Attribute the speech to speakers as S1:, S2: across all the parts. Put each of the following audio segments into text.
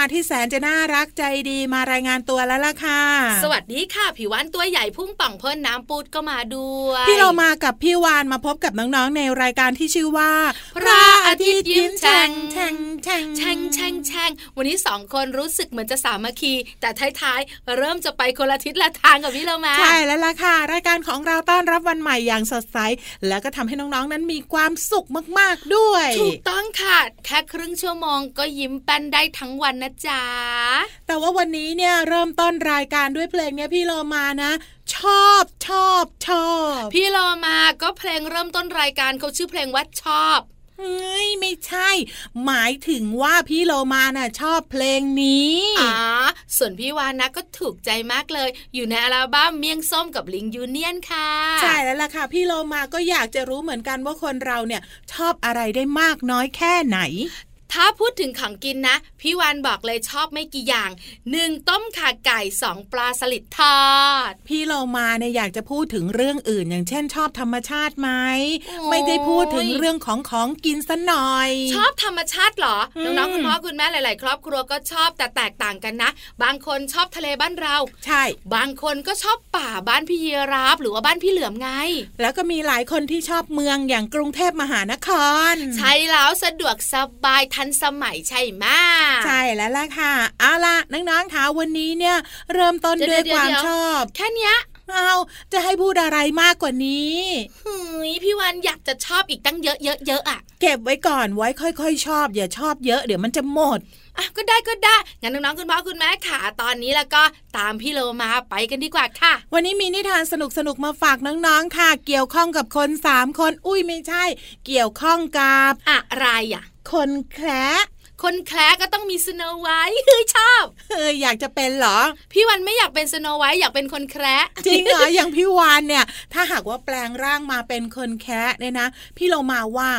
S1: มาที่แสนจะน่ารักใจดีมารายงานตัวแล้วล่ะค่ะ
S2: สวัสดีค่ะผิววันตัวใหญ่พุ่งป่องพ่นน้ำปูดก็มาด้วย
S1: พี่เรามากับพี่วานมาพบกับน้องๆในรายการที่ชื่อว่า
S2: พระอาทิตย์ยิ้มแฉ่ง
S1: แฉ่งแฉ่ง
S2: แฉ่งแฉ่งแฉ่งวันนี้สองคนรู้สึกเหมือนจะสามัคคี แต่ท้ายๆ เริ่มจะไปคนละทิศละทางกับพี่เรามา
S1: ใช่แล้วล่ะค่ะ รายการของเราต้อนรับวันใหม่อย่างสดใส แล้วก็ทำให้น้องๆนั้นมีความสุขมากๆด้วย
S2: ถูกต้องค่ะ แค่ครึ่งชั่วโมงก็ยิ้มแป้นได้ทั้งวันนะจ๊ะ
S1: แต่ว่าวันนี้เนี่ยเริ่มต้นรายการด้วยเพลงเนี้ยพี่โลมานะ ชอบชอบชอบ
S2: พี่โลมาก็เพลงเริ่มต้นรายการเขาชื่อเพลงว่าชอบ
S1: เฮ้ยไม่ใช่ หมายถึงว่าพี่โลมาน่ะชอบเพลงนี้
S2: อ๋อส่วนพี่วานนะก็ถูกใจมากเลย อยู่ในอัลบั้มเมียงส้มกับลิงยูเนียนค่ะ
S1: ใช่แล้วล่ะค่ะ พี่โลมาก็อยากจะรู้เหมือนกันว่าคนเราเนี่ยชอบอะไรได้มากน้อยแค่ไหน
S2: ถ้าพูดถึงของกินนะ พี่วานบอกเลยชอบไม่กี่อย่างหนึ่งต้มข่าไก่สองปลาสลิดทอด
S1: พี่เรามาเนี่ยอยากจะพูดถึงเรื่องอื่น อย่างเช่น ชอบธรรมชาติไหมไม่ได้พูดถึงเรื่องของของกินซะหน่อย
S2: ชอบธรรมชาติเหรอน้องๆคุณพ่อคุณแม่หลาย ๆ ครอบครัวก็ชอบแต่แตกต่างกันนะ บางคนชอบทะเลบ้านเรา
S1: ใช่
S2: บางคนก็ชอบป่าบ้านพี่เยราบหรือว่าบ้านพี่เหลือมไง
S1: แล้วก็มีหลายคนที่ชอบเมืองอย่างกรุงเทพมหานคร
S2: ใช่แล้วสะดวกสบายทันสมัยใช่ไหม
S1: ใช่แล้วล่ะค่ะเอาล่ะน้องๆคะวันนี้เนี่ย เริ่มต้นด้วยความชอบ
S2: แค่เนี้ย
S1: เอาจะให้พูดอะไรมากกว่านี้
S2: เฮ้ยพี่วันอยากจะชอบอีกตั้งเยอะเยอะเยอะอะ
S1: เก็บไว้ก่อนไว้ค่อย ๆ ชอบ อย่าชอบเยอะเดี๋ยวมันจะหมด
S2: อะก็ได้ก็ได้ งั้นน้องๆคุณพ่อคุณแม่ขาตอนนี้แล้วก็ตามพี่โลมาไปกันดีกว่าค่ะ
S1: วันนี้มีนิทานสนุกๆมาฝากน้องๆค่ะ เกี่ยวข้องกับคนสามคน อุ้ยไม่ใช่ เกี่ยวข้องกับ
S2: อะไรอะ
S1: คนแคระ
S2: คนแคระก็ต้องมีสโนว์ไวท์เฮ้ยชอบ
S1: เฮ้ยอยากจะเป็นเหรอ
S2: พี่วันไม่อยากเป็นสโนว์ไวท์อยากเป็นคนแคระ
S1: จริงเหรอ อย่างพี่วานเนี่ย ถ้าหากว่าแปลงร่างมาเป็นคนแคระเนี่ยนะ พี่เรามาว่า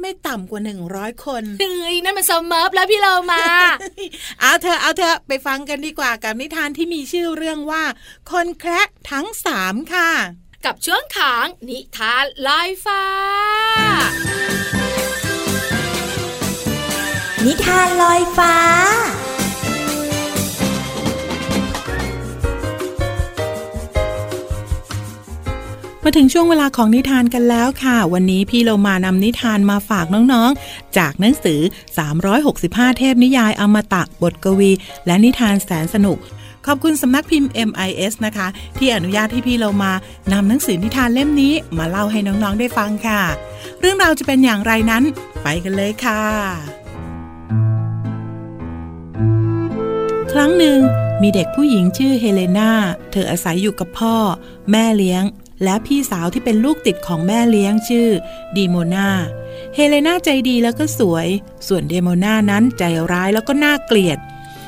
S1: ไม่ต่ำกว่าหนึ่งร้อยคน
S2: เฮ้ยนั่นมันสมเมิร์ฟแล้วพี่โลมา
S1: เอาเธอะเอาเธอะไปฟังกันดีกว่ากับนิทานที่มีชื่อเรื่องว่า คนแคระทั้งสามค่ะ
S2: กับช่วงของนิทานลอยฟ้า
S3: นิทานลอยฟ้า
S1: มาถึงช่วงเวลาของนิทานกันแล้วค่ะ วันนี้พี่เรามานำนิทานมาฝากน้องๆ จากหนังสือ 365 เทพนิยายอมตะบทกวี และนิทานแสนสนุกขอบคุณสำนักพิมพ์ MIS นะคะ ที่อนุญาตให้พี่เรามานำหนังสือนิทานเล่มนี้มาเล่าให้น้องๆได้ฟังค่ะ เรื่องราวจะเป็นอย่างไรนั้น ไปกันเลยค่ะ ครั้งหนึ่งมีเด็กผู้หญิงชื่อเฮเลนาเธออาศัยอยู่กับพ่อ แม่เลี้ยง และพี่สาวที่เป็นลูกติดของแม่เลี้ยงชื่อดีโมนาเฮเลนาใจดีแล้วก็สวย ส่วนเดโมนานั้นใจร้ายแล้วก็น่าเกลียด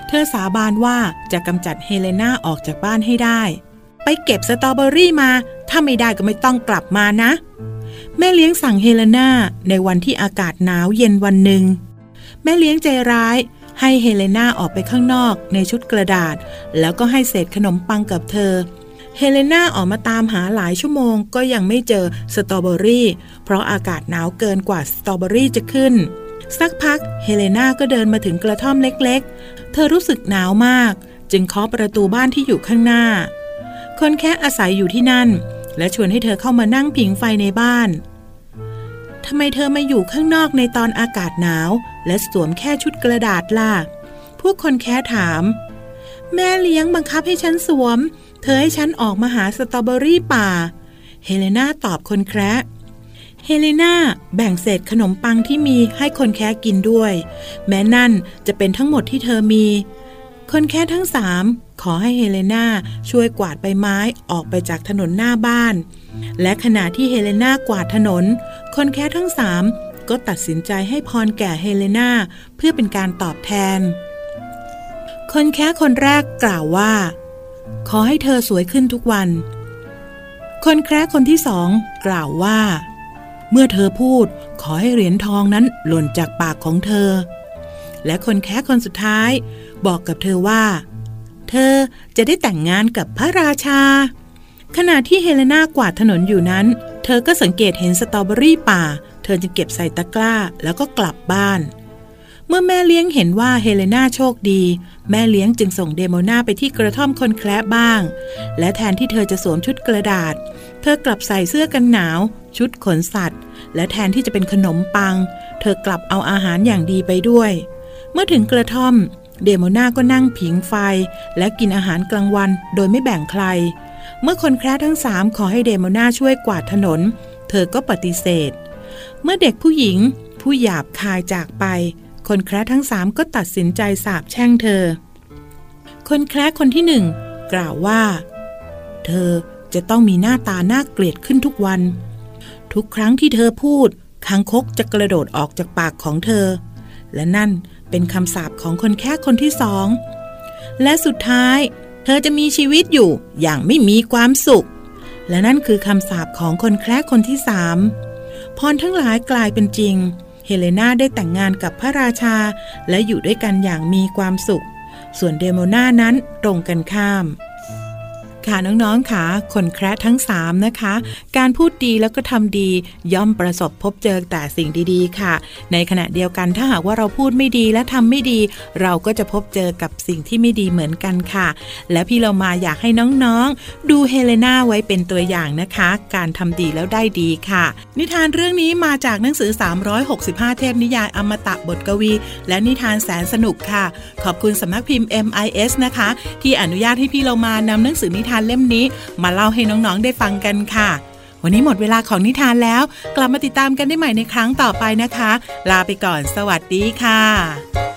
S1: เธอสาบานว่าจะกำจัดเฮเลนาออกจากบ้านให้ได้ ไปเก็บสตรอเบอรี่มา ถ้าไม่ได้ก็ไม่ต้องกลับมานะ แม่เลี้ยงสั่งเฮเลนาในวันที่อากาศหนาวเย็นวันหนึ่งแม่เลี้ยงใจร้าย ให้เฮเลนาออกไปข้างนอกในชุดกระดาษ แล้วก็ให้เศษขนมปังกับเธอ เฮเลนาออกมาตามหาหลายชั่วโมงก็ยังไม่เจอสตรอเบอรี่ เพราะอากาศหนาวเกินกว่าสตรอเบอรี่จะขึ้น สักพักเฮเลนาก็เดินมาถึงกระท่อมเล็กๆ เธอรู้สึกหนาวมาก จึงเคาะประตูบ้านที่อยู่ข้างหน้า คนแค่อาศัยอยู่ที่นั่น และชวนให้เธอเข้ามานั่งผิงไฟในบ้าน ทำไมเธอมาอยู่ข้างนอกในตอนอากาศหนาว และสวมแค่ชุดกระดาษล่ะ พวกคนแค่ถาม แม่เลี้ยงบังคับให้ฉันสวม เธอให้ฉันออกมาหาสตรอเบอรี่ป่า เฮเลนาตอบคนแคระเฮเลนาแบ่งเศษขนมปังที่มีให้คนแค่กินด้วย แม้นั่นจะเป็นทั้งหมดที่เธอมี คนแค่ทั้งสาม ขอให้เฮเลนาช่วยกวาดใบไม้ออกไปจากถนนหน้าบ้าน และขณะที่เฮเลนากวาดถนน คนแค่ทั้งสามก็ตัดสินใจให้พรแก่เฮเลนาเพื่อเป็นการตอบแทน คนแค่คนแรกกล่าวว่า ขอให้เธอสวยขึ้นทุกวัน คนแค่คนที่สองกล่าวว่า เมื่อเธอพูดขอให้เหรียญทองนั้นหล่นจากปากของเธอ และคนแค่คนสุดท้าย บอกกับเธอว่า เธอจะได้แต่งงานกับพระราชา ขณะที่เฮเลนากวาดถนนอยู่นั้น เธอก็สังเกตเห็นสตรอเบอรี่ป่า เธอจึงเก็บใส่ตะกร้าแล้วก็กลับบ้าน เมื่อแม่เลี้ยงเห็นว่าเฮเลนาโชคดี แม่เลี้ยงจึงส่งเดโมนาไปที่กระท่อมคนแคระบ้าง และแทนที่เธอจะสวมชุดกระดาษ เธอกลับใส่เสื้อกันหนาว ชุดขนสัตว์ และแทนที่จะเป็นขนมปัง เธอกลับเอาอาหารอย่างดีไปด้วยเมื่อถึงกระท่อม เดโมนาก็นั่งผิงไฟ และกินอาหารกลางวันโดยไม่แบ่งใคร เมื่อคนแคระทั้งสามขอให้เดโมนาช่วยกวาดถนน เธอก็ปฏิเสธ เมื่อเด็กผู้หญิงผู้หยาบคายจากไป คนแคระทั้งสามก็ตัดสินใจสาบแช่งเธอ คนแคระคนที่หนึ่งกล่าวว่า เธอจะต้องมีหน้าตาน่าเกลียดขึ้นทุกวัน ทุกครั้งที่เธอพูดคางคกจะกระโดดออกจากปากของเธอ และนั่น เป็นคำสาปของคนแคระคนที่สอง และสุดท้าย เธอจะมีชีวิตอยู่อย่างไม่มีความสุข และนั่นคือคำสาปของคนแคระคนที่สามพรทั้งหลายกลายเป็นจริง เฮเลนาได้แต่งงานกับพระราชา และอยู่ด้วยกันอย่างมีความสุข ส่วนเดโมนานั้นตรงกันข้าม ค่ะน้องๆค่ะ คนแคร์ทั้ง 3 นะคะ การพูดดีแล้วก็ทำดีย่อมประสบพบเจอแต่สิ่งดีๆ ค่ะ ในขณะเดียวกันถ้าหากว่าเราพูดไม่ดีและทำไม่ดี เราก็จะพบเจอกับสิ่งที่ไม่ดีเหมือนกันค่ะ และพี่เรามาอยากให้น้องๆ ดูเฮเลนาไว้เป็นตัวอย่างนะคะ การทำดีแล้วได้ดีค่ะ นิทานเรื่องนี้มาจากหนังสือ 365 เทพนิยายอมตะบทกวี และนิทานแสนสนุกค่ะ ขอบคุณสำนักพิมพ์ MIS นะคะ ที่อนุญาตให้พี่เรามานำหนังสือนิทาน
S4: ทานเล่มนี้ มาเล่าให้น้องๆได้ฟังกันค่ะ วันนี้หมดเวลาของนิทานแล้ว กลับมาติดตามกันได้ใหม่ในครั้งต่อไปนะคะ ลาไปก่อน สวัสดีค่ะ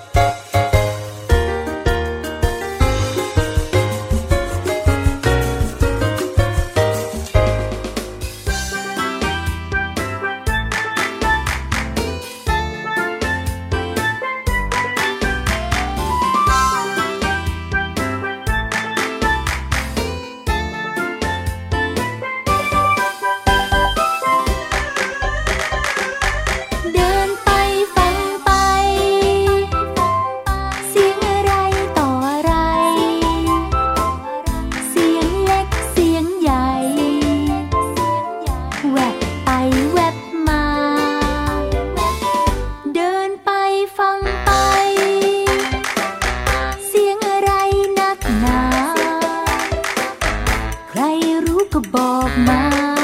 S1: Book of Bob Mine.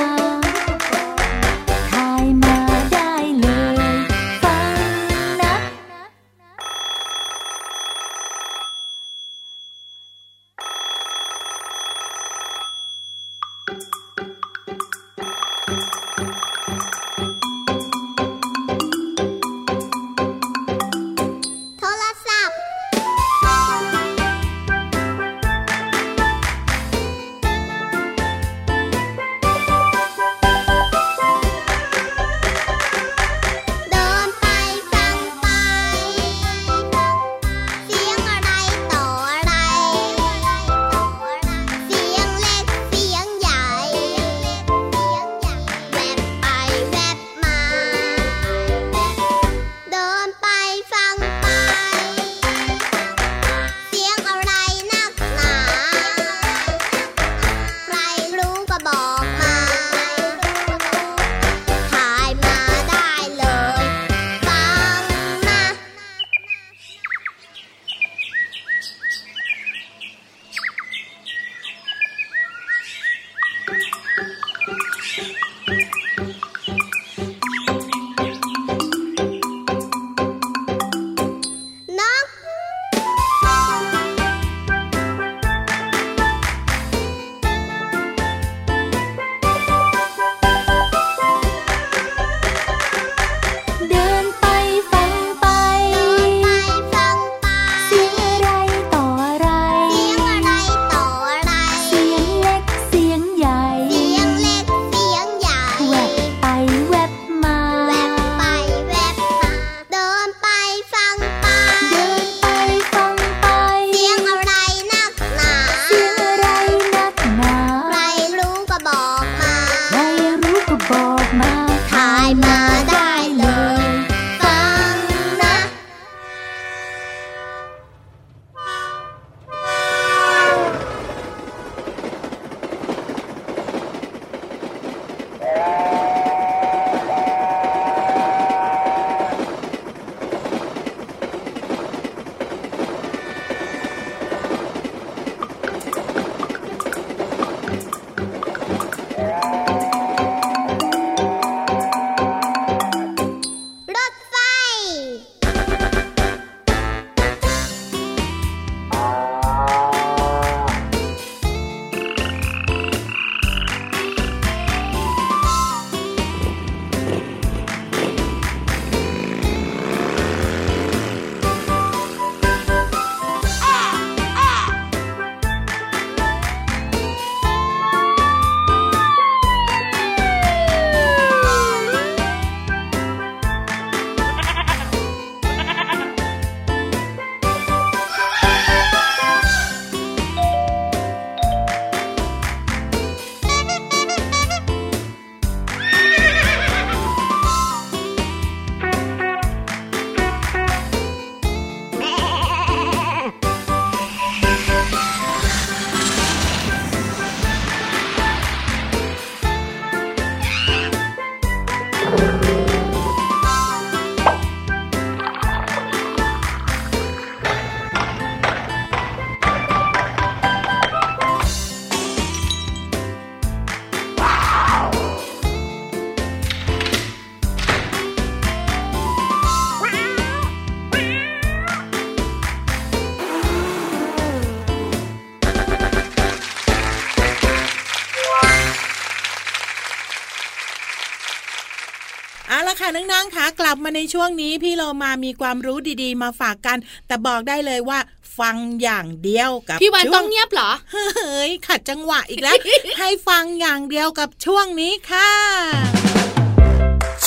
S1: มาในช่วงนี้พี่เรามามีความรู้ดีๆ มาฝากกัน แต่บอกได้เลยว่าฟังอย่างเดียวกับ
S2: พี่วัน
S1: ช่
S2: ต้
S1: ว
S2: องเงียบเหรอ
S1: เฮ้ยขัดจังหวะอีกแล้ว ให้ฟังอย่างเดียวกับช่วงนี้ค่ะ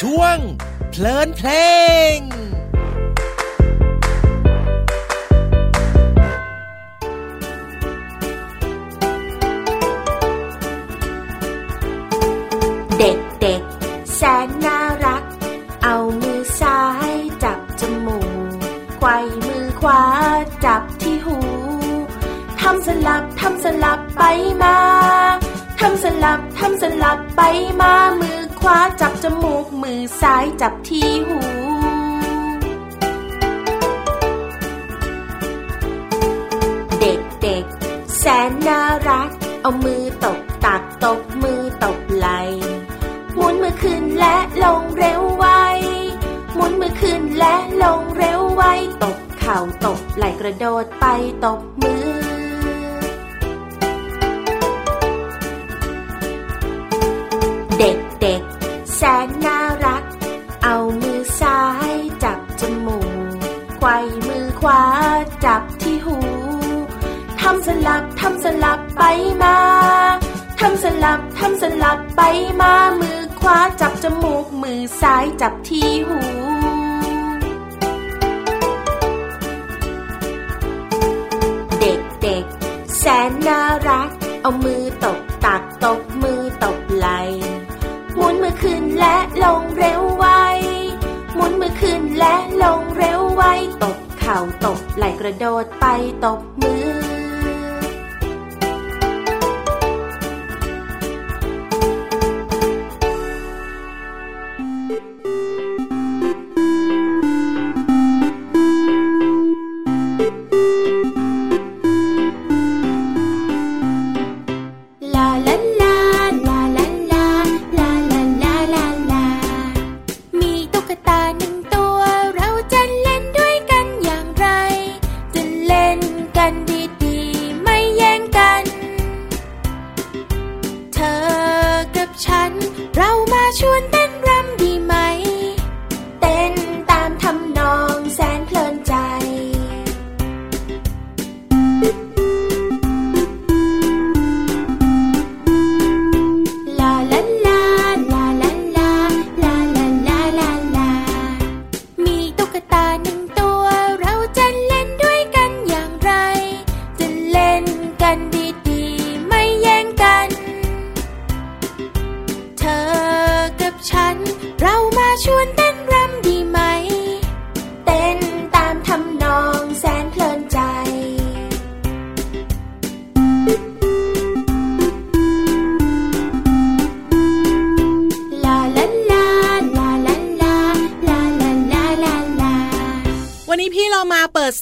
S5: ช่วงเพลินเพลง
S3: อซ้ายจับที่หู ลับทำสลับไปมา ทำสลับทำสลับไปมา มือขวาจับจมูก มือซ้ายจับที่หูเด็กๆ แสนน่ารัก เอามือตบตักตบมือตบไหลหมุนมือขึ้นและลงเร็วไวหมุนมือขึ้นและลงเร็วไวตบเข่าตบไหลกระโดดไปตบมือ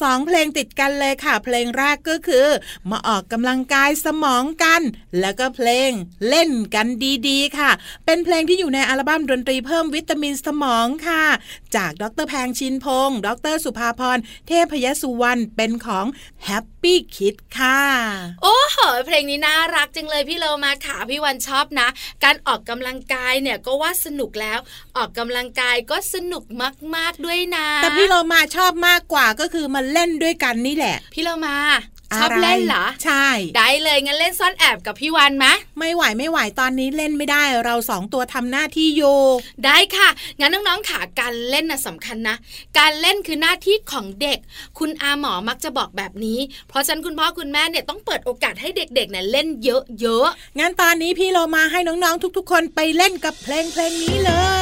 S3: สองเพลงติดกันเลย
S1: ค่ะ เพลงแรกก็คือ มาออกกำลังกายสมองกัน แล้วก็เพลงเล่นกันดีๆ ค่ะ เป็นเพลงที่อยู่ในอัลบั้มดนตรีเพิ่มวิตามินสมองค่ะ จากดรแพงชินพงศ์ดรสุภาพรเทพยสุวรรณเป็นของ Happy Kids ค่ะ
S2: โอ้โหเพลงนี้น่ารักจังเลยพี่เรามาค่ะพี่วันชอบนะ การออกกำลังกายเนี่ยก็ว่าสนุกแล้ว ออกกำลังกายก็สนุกมาก ๆด้วยนะ
S1: แต่พี่เรามาชอบมากกว่าก็คือมาเล่นด้วยกันนี่แหละ
S2: พี่เรามาชอบะ
S1: ไร
S2: เล่นเหรอ
S1: ใช่
S2: ได้เลยงั้นเล่นซ่อนแอบกับพี่วันมะ
S1: ไม่ไหวไม่ไหวตอนนี้เล่นไม่ได้ เราสองตัวทำหน้าที่อยู่
S2: ได้ค่ะ งั้นน้องๆค่ะการเล่นน่ะสำคัญนะ การเล่นคือหน้าที่ของเด็ก คุณอาหมอมักจะบอกแบบนี้ เพราะฉะนั้นคุณพ่อคุณแม่เนี่ยต้องเปิดโอกาสให้เด็กๆเนี่ยเล่นเยอะ
S1: งั้นตอนนี้พี่เรามาให้น้องๆทุก ๆ คนไปเล่นกับเพลงเพลงนี้เลย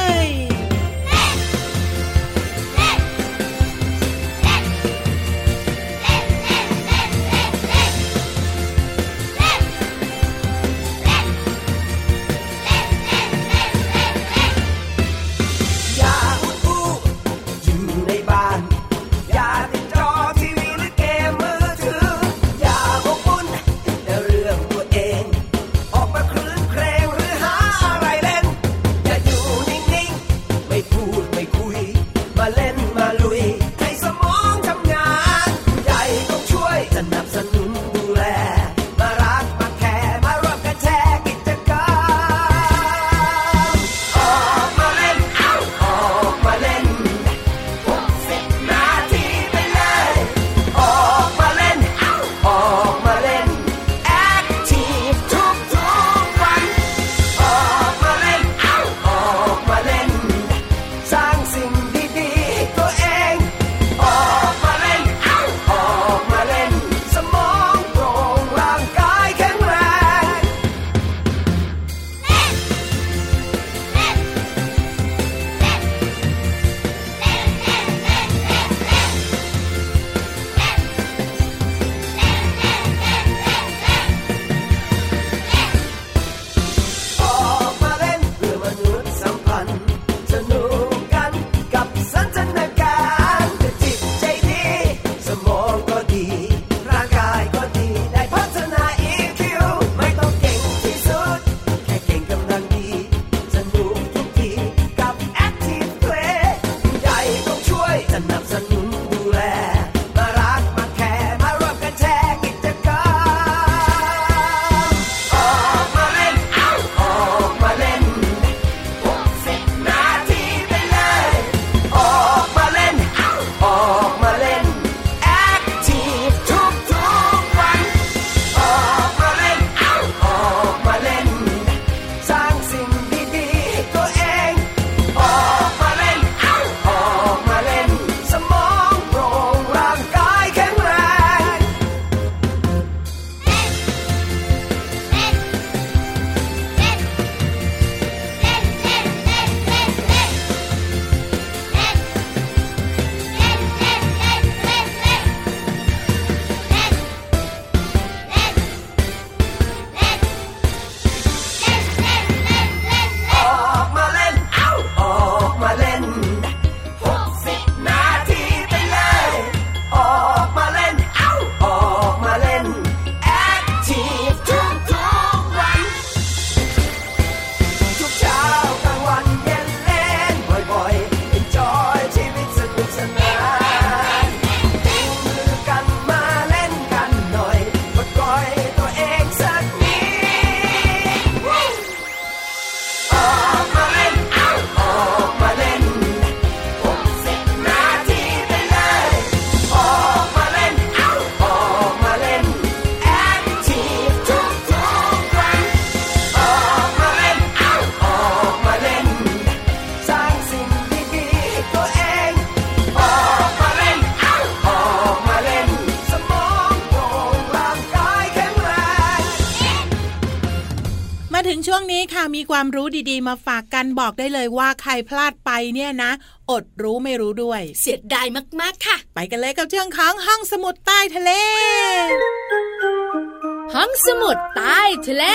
S6: มีค
S1: วามรู้ดีๆ มาฝากกันบอกได้เลยว่าใครพลาดไปเนี่ยนะ อดรู้ไม่รู้ด้วย
S2: เสียดายมากๆค่ะ
S1: ไปกันเลยกับเชื่องของห้องสมุดใต้ทะเล
S2: ห้องสมุดใต้ทะเล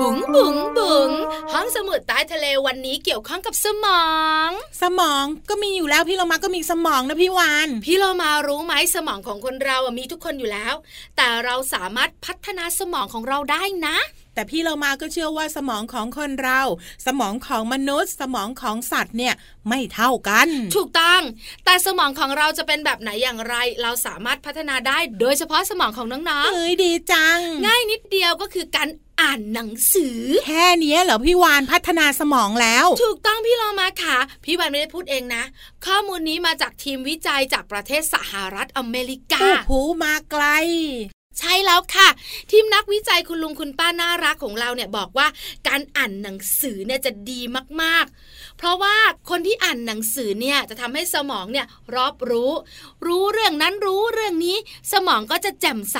S2: บุ๋งบุ๋งบุ๋งห้องสมุดใต้ทะเลวันนี้เกี่ยวข้องกับสมอง
S1: สมองก็มีอยู่แล้วพี่เรามาก็มีสมองนะพี่วาน
S2: พี่เรามารู้ไหมสมองของคนเราอะมีทุกคนอยู่แล้ว แต่เราสามารถพัฒนาสมองของเราได้นะ
S1: แต่พี่เรามาก็เชื่อว่าสมองของคนเรา สมองของมนุษย์ สมองของสัตว์เนี่ยไม่เท่ากัน
S2: ถูกต้อง แต่สมองของเราจะเป็นแบบไหนอย่างไร เราสามารถพัฒนาได้โดยเฉพาะสมองของน้อง
S1: เอ้ยดีจัง
S2: ๆง่ายนิดเดียวก็คือการอ่านหนังสือ
S1: แค่เนี้ยเหรอพี่วานพัฒนาสมองแล้ว
S2: ถูกต้องพี่เรามาค่ะ พี่วันไม่ได้พูดเองนะ ข้อมูลนี้มาจากทีมวิจัยจากประเทศสหรัฐอเมริกา
S1: โอ้โหมาไกล
S2: ใช่แล้วค่ะ ทีมนักวิจัยคุณลุงคุณป้าน่ารักของเราเนี่ยบอกว่าการอ่านหนังสือเนี่ยจะดีมากๆ เพราะว่าคนที่อ่านหนังสือเนี่ยจะทำให้สมองเนี่ยรอบรู้ รู้เรื่องนั้นรู้เรื่องนี้ สมองก็จะแจ่มใส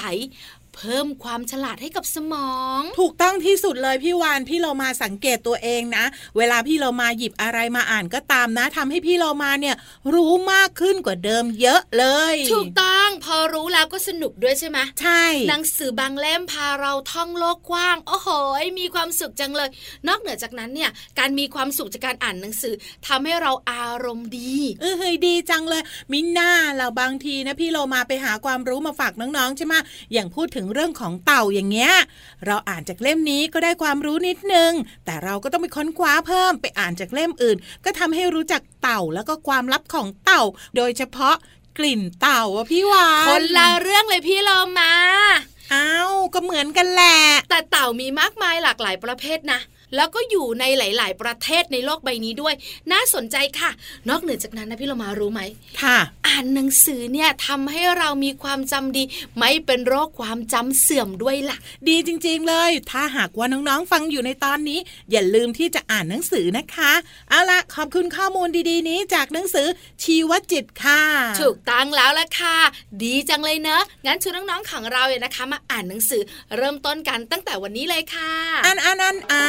S2: เพิ่มความฉลาดให้กับสมอง
S1: ถูกต้องที่สุดเลยพี่วานพี่เรามาสังเกตตัวเองนะ เวลาพี่เรามาหยิบอะไรมาอ่านก็ตามนะทำให้พี่เรามาเนี่ยรู้มากขึ้นกว่าเดิมเยอะเลย
S2: ถูกต้องพอรู้แล้วก็สนุกด้วยใช่ไหม
S1: ใช่
S2: หนังสือบางเล่มพาเราท่องโลกกว้างโอ้โหมีความสุขจังเลย นอกเหนือจากนั้นเนี่ยการมีความสุขจากการอ่านหนังสือทำให้เราอารมณ์ดี
S1: เออเฮ้ยดีจังเลยมิน่าเราบางทีนะพี่เรามาไปหาความรู้มาฝากน้องๆใช่ไหมอย่างพูดถึงเรื่องของเต่าอย่างเงี้ยเราอ่านจากเล่มนี้ก็ได้ความรู้นิดนึง แต่เราก็ต้องไปค้นคว้าเพิ่มไปอ่านจากเล่มอื่น ก็ทำให้รู้จักเต่าแล้วก็ความลับของเต่า โดยเฉพาะกลิ่นเต่าอะพี่วาน
S2: คนละเรื่องเลยพี่เรามา
S1: อ้าวก็เหมือนกันแหละ
S2: แต่เต่ามีมากมายหลากหลายประเภทนะ แล้วก็อยู่ในหลาย ๆ ประเทศในโลกใบนี้ด้วย น่าสนใจค่ะ นอกเหนือจากนั้นนะพี่เรามารู้ไหม
S1: ค่ะ
S2: อ่านหนังสือเนี่ยทำให้เรามีความจำดี ไม่เป็นโรคความจำเสื่อมด้วยล่ะ
S1: ดีจริง ๆ เลย ถ้าหากว่าน้อง ๆ ฟังอยู่ในตอนนี้ อย่าลืมที่จะอ่านหนังสือนะคะเอาละขอบคุณข้อมูลดีๆ นี้จากหนังสือชีวจิตค่ะ
S2: ถูกตั้งแล้วละค่ะ ดีจังเลยเนอะงั้นชวนน้องๆของเราเนี่ยนะคะ มาอ่านหนังสือเริ่มต้นกันตั้งแต่วันนี้เลยค่ะ
S1: อ่านอ่านอ่านอ่า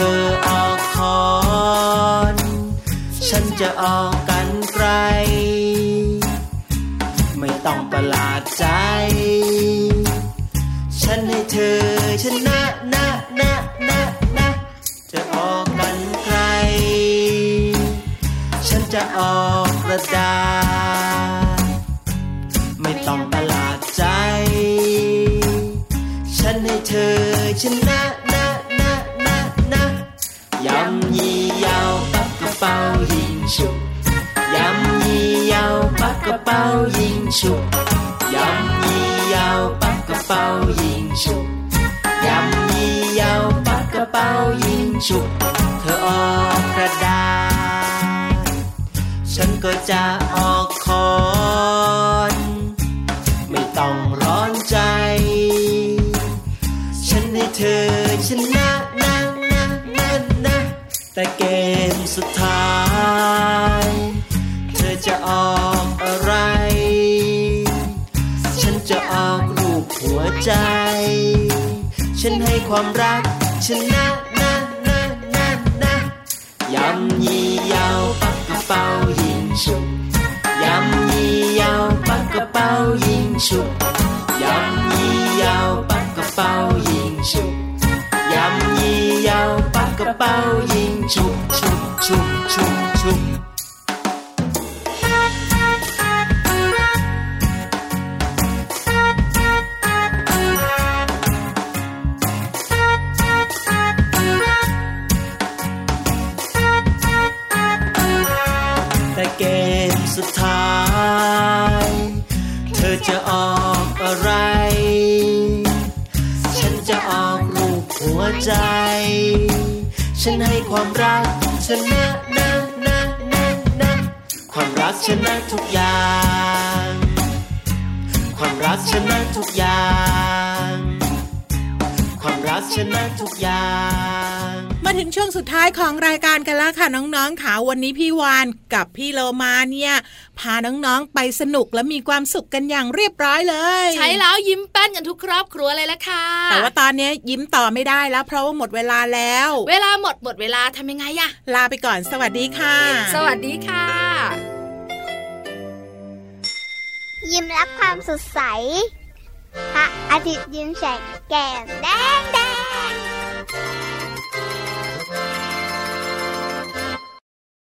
S6: ธอออกคอนฉันจะออกกันไกล ไม่ต้องประหลาดใจ ฉันให้เธอชนะนะนะนะนะจะออกกันไกล ฉันจะออกกระดาษไม่ต้องประหลาดใจ ฉันให้เธอชนะ เป๋ายิงฉุกยำยี่ยาวปักกระเป๋ายิงฉุกยำยี่ยาวปักกระเป๋ายิงฉุกยำยี่ยาวปักกระเป๋ายิงฉุกเธอออกกระดาษฉันก็จะออก แต่เกมสุดท้าย เธอจะออกอะไร ฉันจะออกรูปหัวใจ ฉันให้ความรักชนะนะนะนะนะยำยี่ยาวปักกระเป๋ายิงฉุกยำยี่ยาวปักกระเป๋ายิงฉุกยำยี่ยาวปักกระเป๋ายิงฉุกยำยี่ยาวปักกระเป๋า ฉุกฉุกฉุกฉุกแต่เกมสุดท้าย เธอจะออกอะไร ฉันจะออกลูกหัวใจ ฉันให้ความรัก นะ นะ นะ นะ นะ ความรักชนะทุกอย่าง ความรักชนะทุกอย่าง ความรักชนะทุกอย่าง
S1: มาถึงช่วงสุดท้ายของรายการกันแล้วค่ะน้องๆค่ะวันนี้พี่วานกับพี่โลมาเนี่ยพาน้องๆไปสนุกและมีความสุขกันอย่างเรียบร้อยเลย
S2: ใช้แล้วยิ้มแป้นกันทุกครอบครัวเลยละค่ะ
S1: แต่ว่าตอนนี้ยิ้มต่อไม่ได้แล้ว เพราะว่าหมดเวลาแล้ว
S2: เวลาหมดหมดเวลาทำยังไงอะ
S1: ลาไปก่อนสวัสดีค่ะ
S2: สวัสดีค่ะ
S7: ยิ้มรับความสดใสพระอาทิตย์ยิ้มแฉกแก้มแดงแดง